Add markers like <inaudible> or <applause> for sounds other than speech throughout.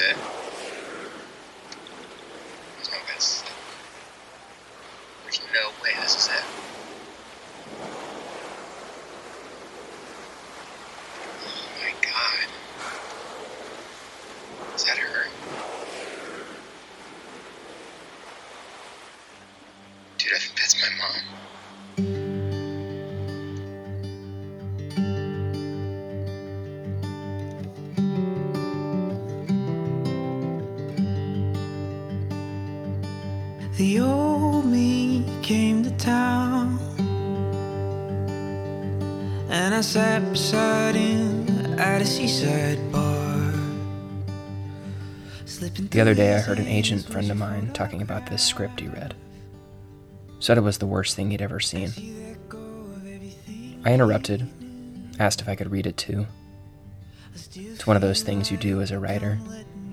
it? Town, and I sat beside him at a seaside bar. The other day, I heard an agent friend of mine talking about this script he read. Said it was the worst thing he'd ever seen. I interrupted, asked if I could read it too. It's one of those things you do as a writer.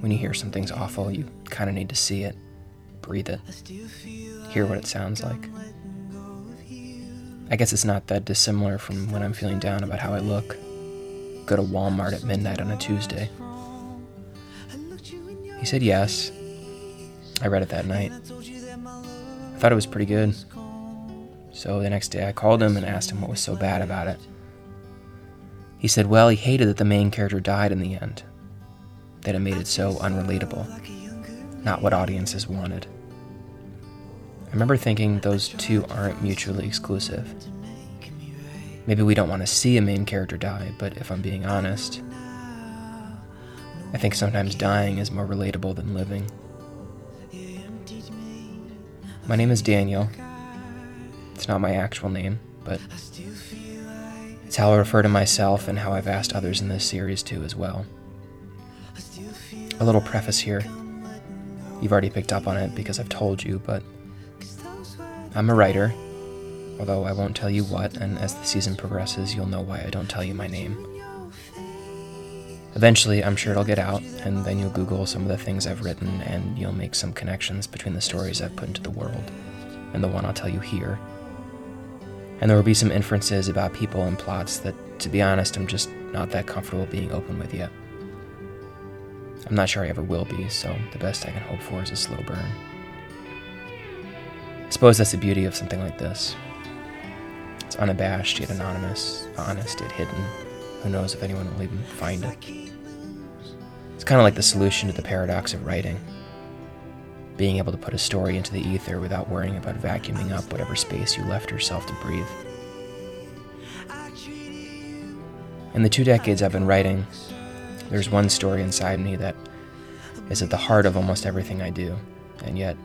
When you hear something's awful, you kind of need to see it, breathe it, hear what it sounds like. I guess it's not that dissimilar from when I'm feeling down about how I look. Go to Walmart at midnight on a Tuesday. He said yes. I read it that night. I thought it was pretty good. So the next day I called him and asked him what was so bad about it. He said, well, he hated that the main character died in the end, that it made it so unrelatable, not what audiences wanted. I remember thinking those two aren't mutually exclusive. Maybe we don't want to see a main character die, but if I'm being honest, I think sometimes dying is more relatable than living. My name is Daniel. It's not my actual name, but it's how I refer to myself and how I've asked others in this series to as well. A little preface here. You've already picked up on it because I've told you, but I'm a writer, although I won't tell you what, and as the season progresses, you'll know why I don't tell you my name. Eventually, I'm sure it'll get out, and then you'll Google some of the things I've written, and you'll make some connections between the stories I've put into the world and the one I'll tell you here. And there will be some inferences about people and plots that, to be honest, I'm just not that comfortable being open with yet. I'm not sure I ever will be, so the best I can hope for is a slow burn. I suppose that's the beauty of something like this. It's unabashed yet anonymous, honest yet hidden. Who knows if anyone will even find it? It's kind of like the solution to the paradox of writing. Being able to put a story into the ether without worrying about vacuuming up whatever space you left yourself to breathe. In the two decades I've been writing, there's one story inside me that is at the heart of almost everything I do, and yet,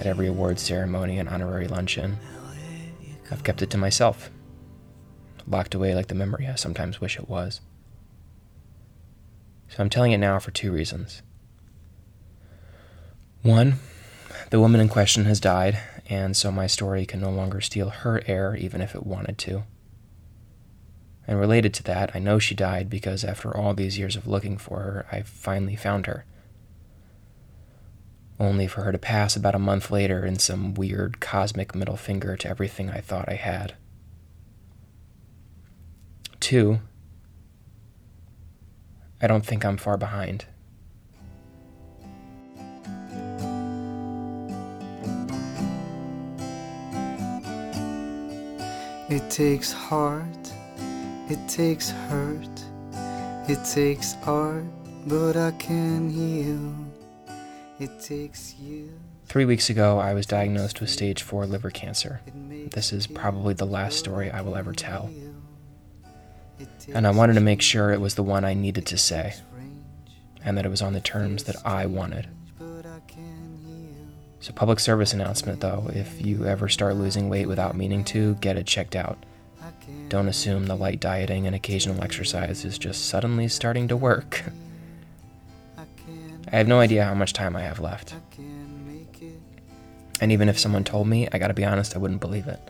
at every awards ceremony and honorary luncheon, I've kept it to myself, locked away like the memory I sometimes wish it was. So I'm telling it now for two reasons. One, the woman in question has died, and so my story can no longer steal her air even if it wanted to. And related to that, I know she died because after all these years of looking for her, I finally found her. Only for her to pass about a month later in some weird cosmic middle finger to everything I thought I had. Two, I don't think I'm far behind. It takes heart, it takes hurt, it takes art, but I can heal. It takes you. Three weeks ago, I was diagnosed with stage 4 liver cancer. This is probably the last story I will ever tell. And I wanted to make sure it was the one I needed to say, and that it was on the terms that I wanted. So, public service announcement though if you ever start losing weight without meaning to, get it checked out. Don't assume the light dieting and occasional exercise is just suddenly starting to work. <laughs> I have no idea how much time I have left. And even if someone told me, I gotta be honest, I wouldn't believe it.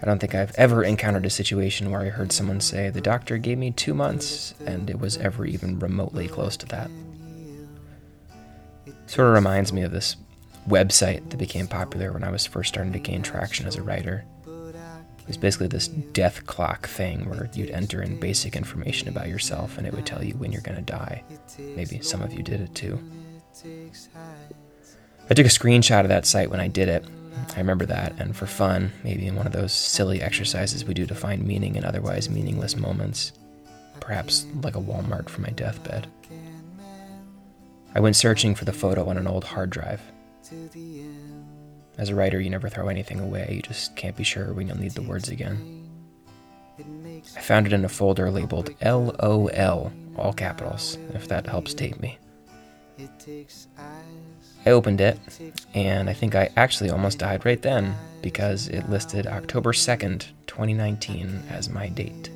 I don't think I've ever encountered a situation where I heard someone say, the doctor gave me two months, and it was ever even remotely close to that. Sort of reminds me of this website that became popular when I was first starting to gain traction as a writer. Was basically this death clock thing where you'd enter in basic information about yourself and it would tell you when you're going to die. Maybe some of you did it too. I took a screenshot of that site when I did it. I remember that, and for fun, maybe in one of those silly exercises we do to find meaning in otherwise meaningless moments, perhaps like a Walmart for my deathbed. I went searching for the photo on an old hard drive. As a writer, you never throw anything away, you just can't be sure when you'll need the words again. I found it in a folder labeled LOL, all capitals, if that helps date me. I opened it, and I think I actually almost died right then because it listed October 2nd, 2019 as my date.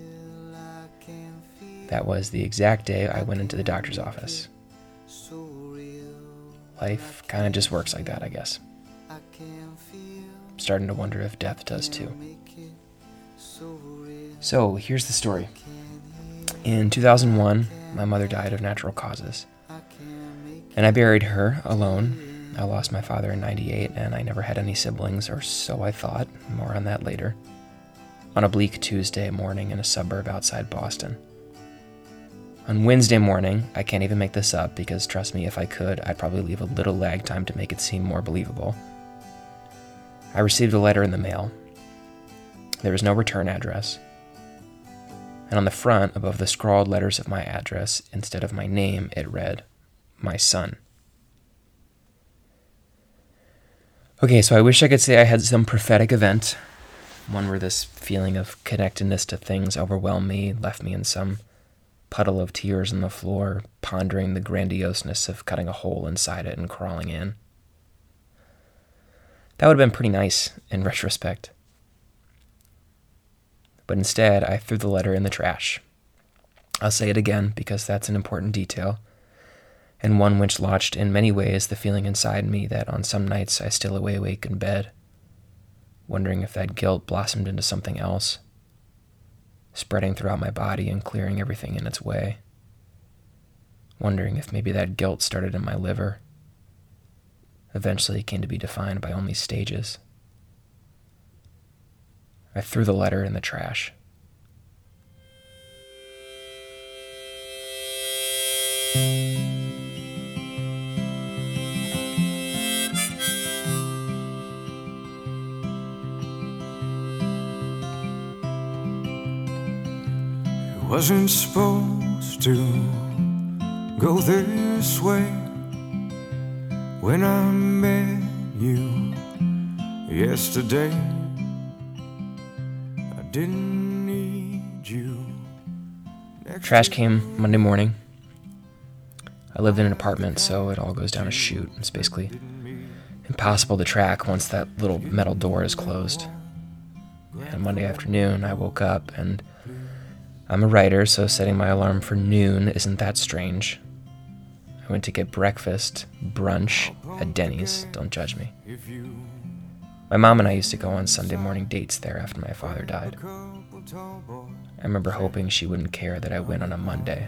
That was the exact day I went into the doctor's office. Life kind of just works like that, I guess. Starting to wonder if death does too. So, here's the story. In 2001, my mother died of natural causes. And I buried her alone. I lost my father in 98, and I never had any siblings, or so I thought. More on that later. On a bleak Tuesday morning in a suburb outside Boston. On Wednesday morning, I can't even make this up because trust me, if I could, I'd probably leave a little lag time to make it seem more believable. I received a letter in the mail. There was no return address. And on the front, above the scrawled letters of my address, instead of my name, it read, My son. Okay, so I wish I could say I had some prophetic event, one where this feeling of connectedness to things overwhelmed me, left me in some puddle of tears on the floor, pondering the grandioseness of cutting a hole inside it and crawling in. That would have been pretty nice in retrospect. But instead, I threw the letter in the trash. I'll say it again because that's an important detail, and one which lodged in many ways the feeling inside me that on some nights I still lay awake in bed, wondering if that guilt blossomed into something else spreading throughout my body and clearing everything in its way. Wondering if maybe that guilt started in my liver. Eventually came to be defined by only stages. I threw the letter in the trash. It wasn't supposed to go this way when I met you yesterday. I didn't need you. Trash came Monday morning. I lived in an apartment, so it all goes down a chute. It's basically impossible to track once that little metal door is closed. And Monday afternoon, I woke up and I'm a writer, so setting my alarm for noon isn't that strange. I went to get breakfast, brunch, at Denny's, don't judge me. My mom and I used to go on Sunday morning dates there after my father died. I remember hoping she wouldn't care that I went on a Monday.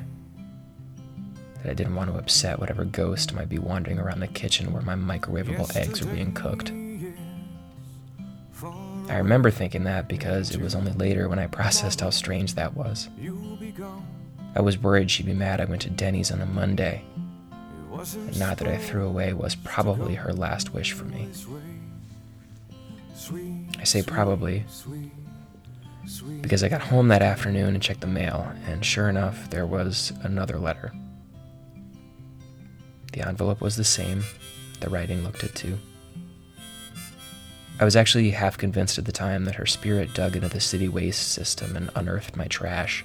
That I didn't want to upset whatever ghost might be wandering around the kitchen where my microwavable eggs were being cooked. I remember thinking that because it was only later when I processed how strange that was. I was worried she'd be mad I went to Denny's on a Monday. And not that I threw away was probably her last wish for me. I say probably because I got home that afternoon and checked the mail, and sure enough, there was another letter. The envelope was the same, the writing looked it too. I was actually half convinced at the time that her spirit dug into the city waste system and unearthed my trash,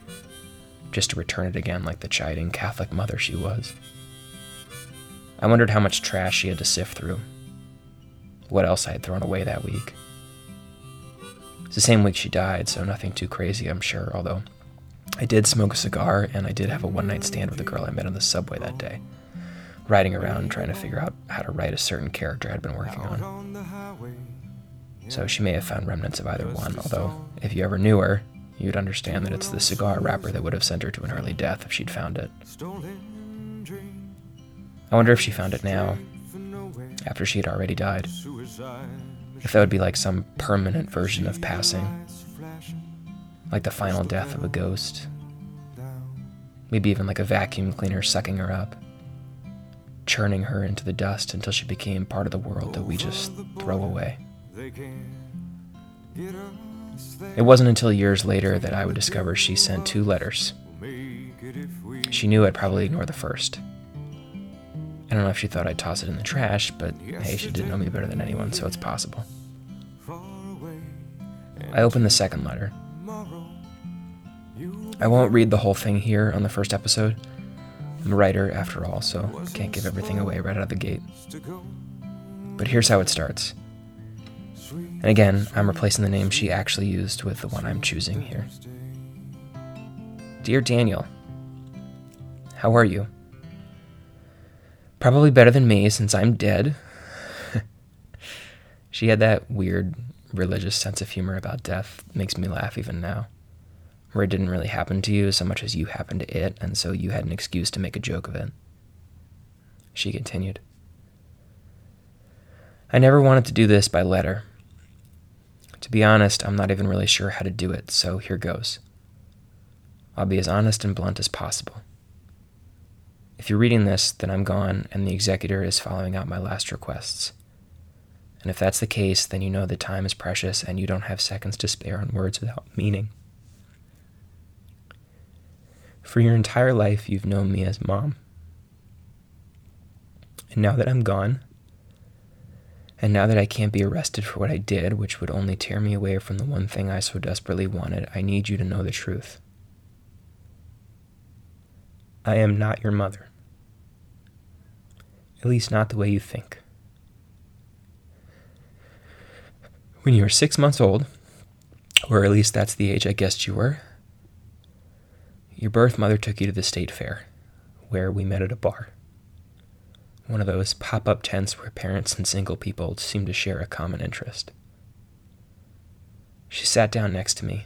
just to return it again like the chiding Catholic mother she was. I wondered how much trash she had to sift through, what else I had thrown away that week. It's the same week she died, so nothing too crazy, I'm sure, although I did smoke a cigar and I did have a one night stand with a girl I met on the subway that day, riding around trying to figure out how to write a certain character I'd been working on so she may have found remnants of either one, although, if you ever knew her, you'd understand that it's the cigar wrapper that would have sent her to an early death if she'd found it. I wonder if she found it now, after she had already died. If that would be like some permanent version of passing, like the final death of a ghost. Maybe even like a vacuum cleaner sucking her up, churning her into the dust until she became part of the world that we just throw away. It wasn't until years later that I would discover she sent two letters. She knew I'd probably ignore the first. I don't know if she thought I'd toss it in the trash, but hey, she didn't know me better than anyone, so it's possible. I opened the second letter. I won't read the whole thing here on the first episode. I'm a writer, after all, so can't give everything away right out of the gate. But here's how it starts. And again, I'm replacing the name she actually used with the one I'm choosing here. Dear Daniel, how are you? Probably better than me since I'm dead. <laughs> she had that weird religious sense of humor about death. Makes me laugh even now. Where it didn't really happen to you so much as you happened to it, and so you had an excuse to make a joke of it. She continued. I never wanted to do this by letter. To be honest, I'm not even really sure how to do it, so here goes. I'll be as honest and blunt as possible. If you're reading this, then I'm gone, and the executor is following out my last requests. And if that's the case, then you know that time is precious and you don't have seconds to spare on words without meaning. For your entire life, you've known me as mom. And now that I'm gone, and now that I can't be arrested for what I did, which would only tear me away from the one thing I so desperately wanted, I need you to know the truth. I am not your mother. At least, not the way you think. When you were six months old, or at least that's the age I guessed you were, your birth mother took you to the state fair, where we met at a bar. One of those pop up tents where parents and single people seem to share a common interest. She sat down next to me,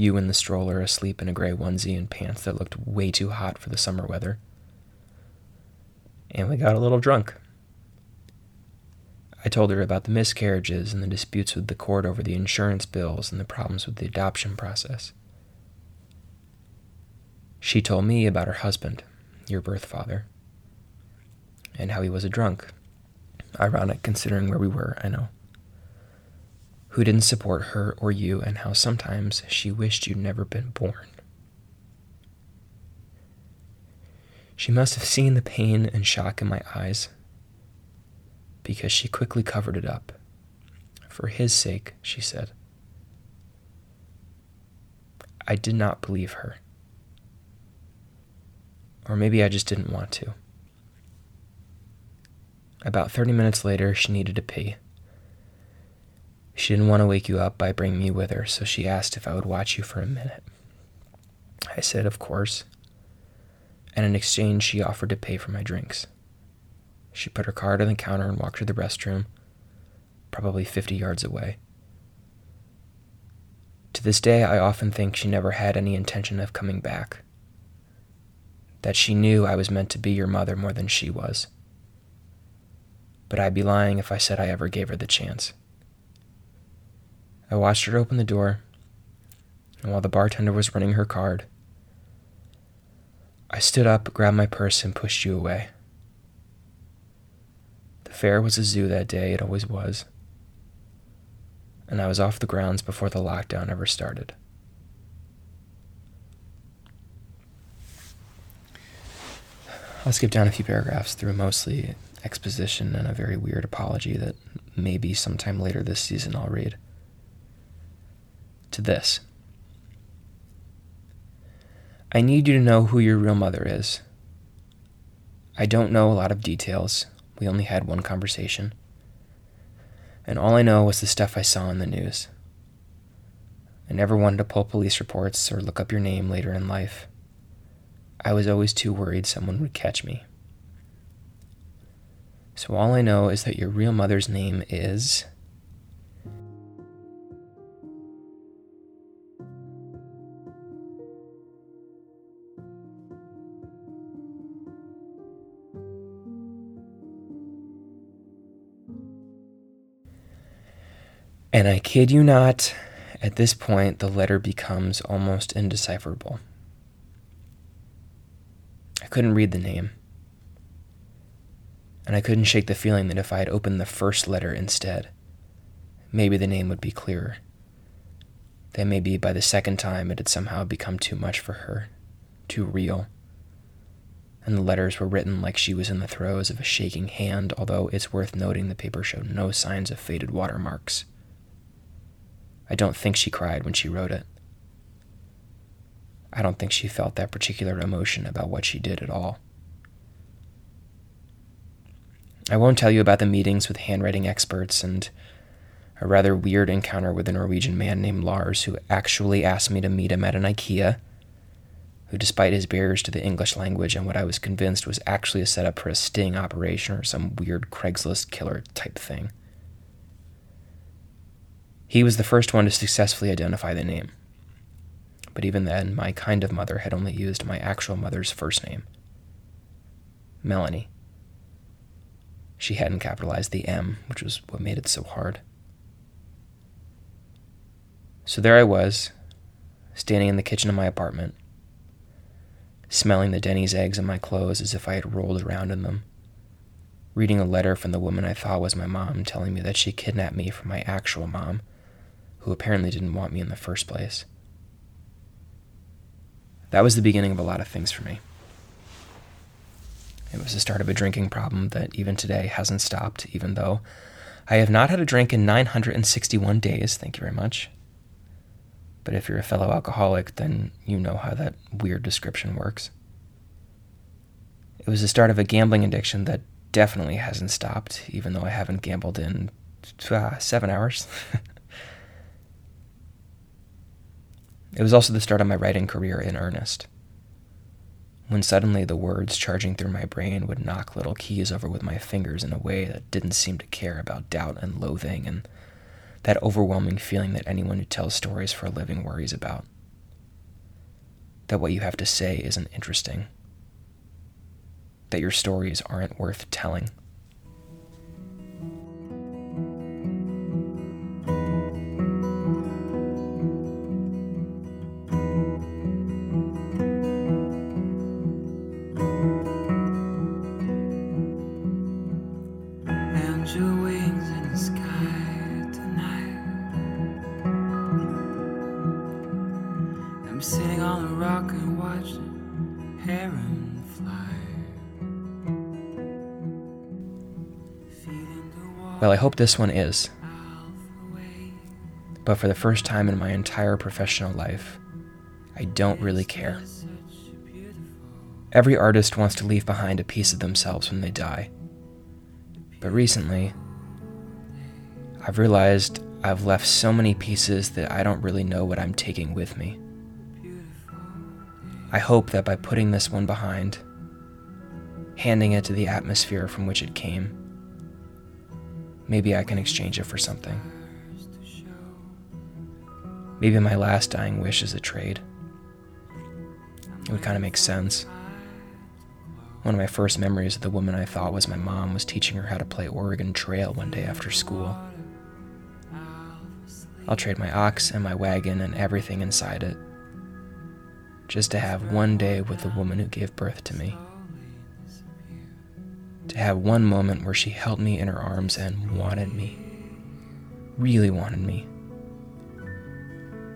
you in the stroller asleep in a gray onesie and pants that looked way too hot for the summer weather. And we got a little drunk. I told her about the miscarriages and the disputes with the court over the insurance bills and the problems with the adoption process. She told me about her husband, your birth father, and how he was a drunk. Ironic considering where we were, I know. Who didn't support her or you, and how sometimes she wished you'd never been born. She must have seen the pain and shock in my eyes because she quickly covered it up. For his sake, she said. I did not believe her. Or maybe I just didn't want to. About 30 minutes later, she needed to pee. She didn't want to wake you up by bringing me with her, so she asked if I would watch you for a minute. I said, Of course. And in exchange, she offered to pay for my drinks. She put her card on the counter and walked to the restroom, probably 50 yards away. To this day, I often think she never had any intention of coming back. That she knew I was meant to be your mother more than she was. But I'd be lying if I said I ever gave her the chance. I watched her open the door, and while the bartender was running her card, I stood up, grabbed my purse, and pushed you away. The fair was a zoo that day, it always was. And I was off the grounds before the lockdown ever started. I'll skip down a few paragraphs through mostly exposition and a very weird apology that maybe sometime later this season I'll read. To this I need you to know who your real mother is. I don't know a lot of details. We only had one conversation. And all I know was the stuff I saw in the news. I never wanted to pull police reports or look up your name later in life. I was always too worried someone would catch me. So all I know is that your real mother's name is. And I kid you not, At this point, the letter becomes almost indecipherable. I couldn't read the name. And I couldn't shake the feeling that if I had opened the first letter instead, maybe the name would be clearer. That maybe by the second time it had somehow become too much for her, too real. And the letters were written like she was in the throes of a shaking hand, although it's worth noting the paper showed no signs of faded watermarks. I don't think she cried when she wrote it. I don't think she felt that particular emotion about what she did at all. I won't tell you about the meetings with handwriting experts and a rather weird encounter with a Norwegian man named Lars who actually asked me to meet him at an IKEA, who, despite his barriers to the English language and what I was convinced was actually a setup for a sting operation or some weird Craigslist killer type thing. He was the first one to successfully identify the name. But even then, my kind of mother had only used my actual mother's first name Melanie. She hadn't capitalized the M, which was what made it so hard. So there I was, standing in the kitchen of my apartment, smelling the Denny's eggs in my clothes as if I had rolled around in them, reading a letter from the woman I thought was my mom telling me that she kidnapped me from my actual mom, who apparently didn't want me in the first place. That was the beginning of a lot of things for me. It was the start of a drinking problem that even today hasn't stopped, even though I have not had a drink in 961 days. Thank you very much. But if you're a fellow alcoholic, then you know how that weird description works. It was the start of a gambling addiction that definitely hasn't stopped, even though I haven't gambled in uh, seven hours. <laughs> it was also the start of my writing career in earnest. When suddenly the words charging through my brain would knock little keys over with my fingers in a way that didn't seem to care about doubt and loathing and that overwhelming feeling that anyone who tells stories for a living worries about. That what you have to say isn't interesting. That your stories aren't worth telling. This one is. But for the first time in my entire professional life, I don't really care. Every artist wants to leave behind a piece of themselves when they die. But recently, I've realized I've left so many pieces that I don't really know what I'm taking with me. I hope that by putting this one behind, handing it to the atmosphere from which it came, Maybe I can exchange it for something. Maybe my last dying wish is a trade. It would kind of make sense. One of my first memories of the woman I thought was my mom was teaching her how to play Oregon Trail one day after school. I'll trade my ox and my wagon and everything inside it, just to have one day with the woman who gave birth to me to have one moment where she held me in her arms and wanted me, really wanted me.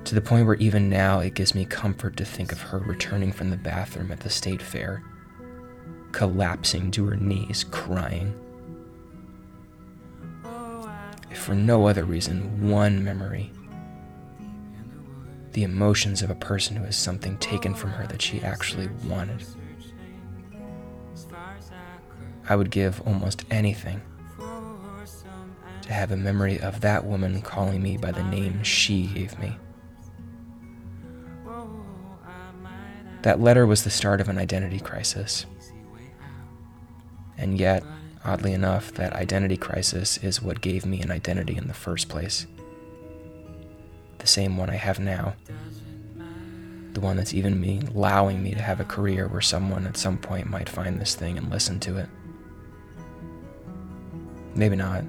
To the point where even now it gives me comfort to think of her returning from the bathroom at the state fair, collapsing to her knees, crying. If for no other reason, one memory. The emotions of a person who has something taken from her that she actually wanted. I would give almost anything to have a memory of that woman calling me by the name she gave me. That letter was the start of an identity crisis. And yet, oddly enough, that identity crisis is what gave me an identity in the first place. The same one I have now. The one that's even me allowing me to have a career where someone at some point might find this thing and listen to it. Maybe not.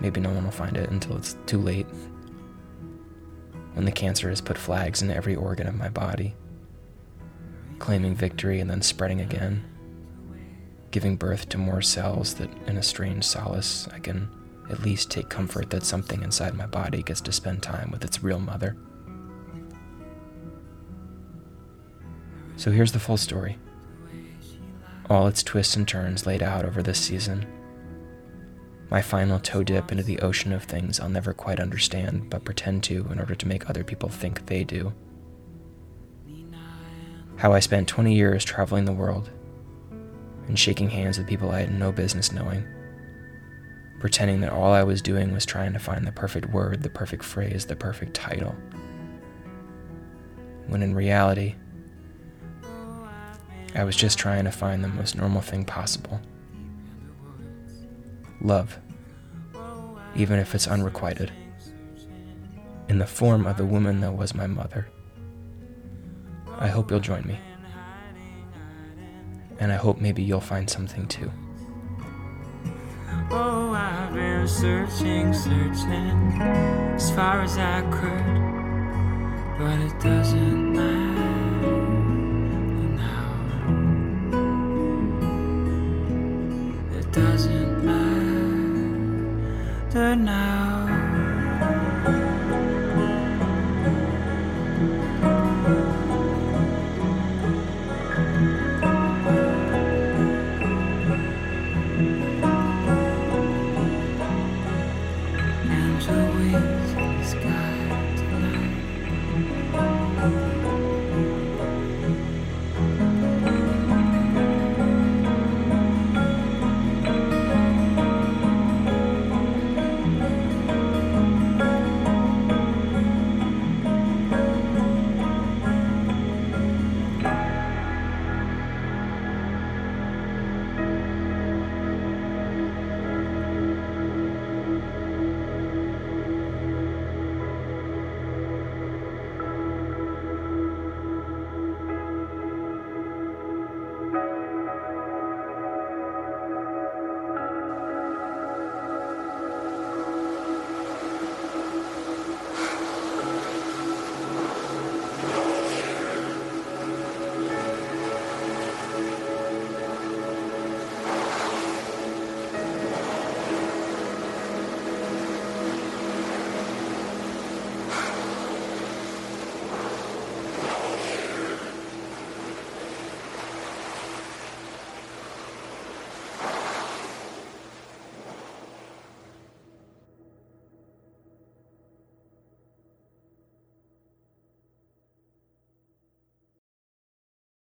Maybe no one will find it until it's too late. when the cancer has put flags in every organ of my body, claiming victory and then spreading again, giving birth to more cells that, in a strange solace, I can at least take comfort that something inside my body gets to spend time with its real mother. So here's the full story. All its twists and turns laid out over this season. My final toe dip into the ocean of things I'll never quite understand, but pretend to in order to make other people think they do. How I spent 20 years traveling the world and shaking hands with people I had no business knowing, pretending that all I was doing was trying to find the perfect word, the perfect phrase, the perfect title. When in reality, I was just trying to find the most normal thing possible love, even if it's unrequited, in the form of the woman that was my mother. I hope you'll join me. And I hope maybe you'll find something too. Oh, I've been searching, searching as far as I could, but it doesn't matter now.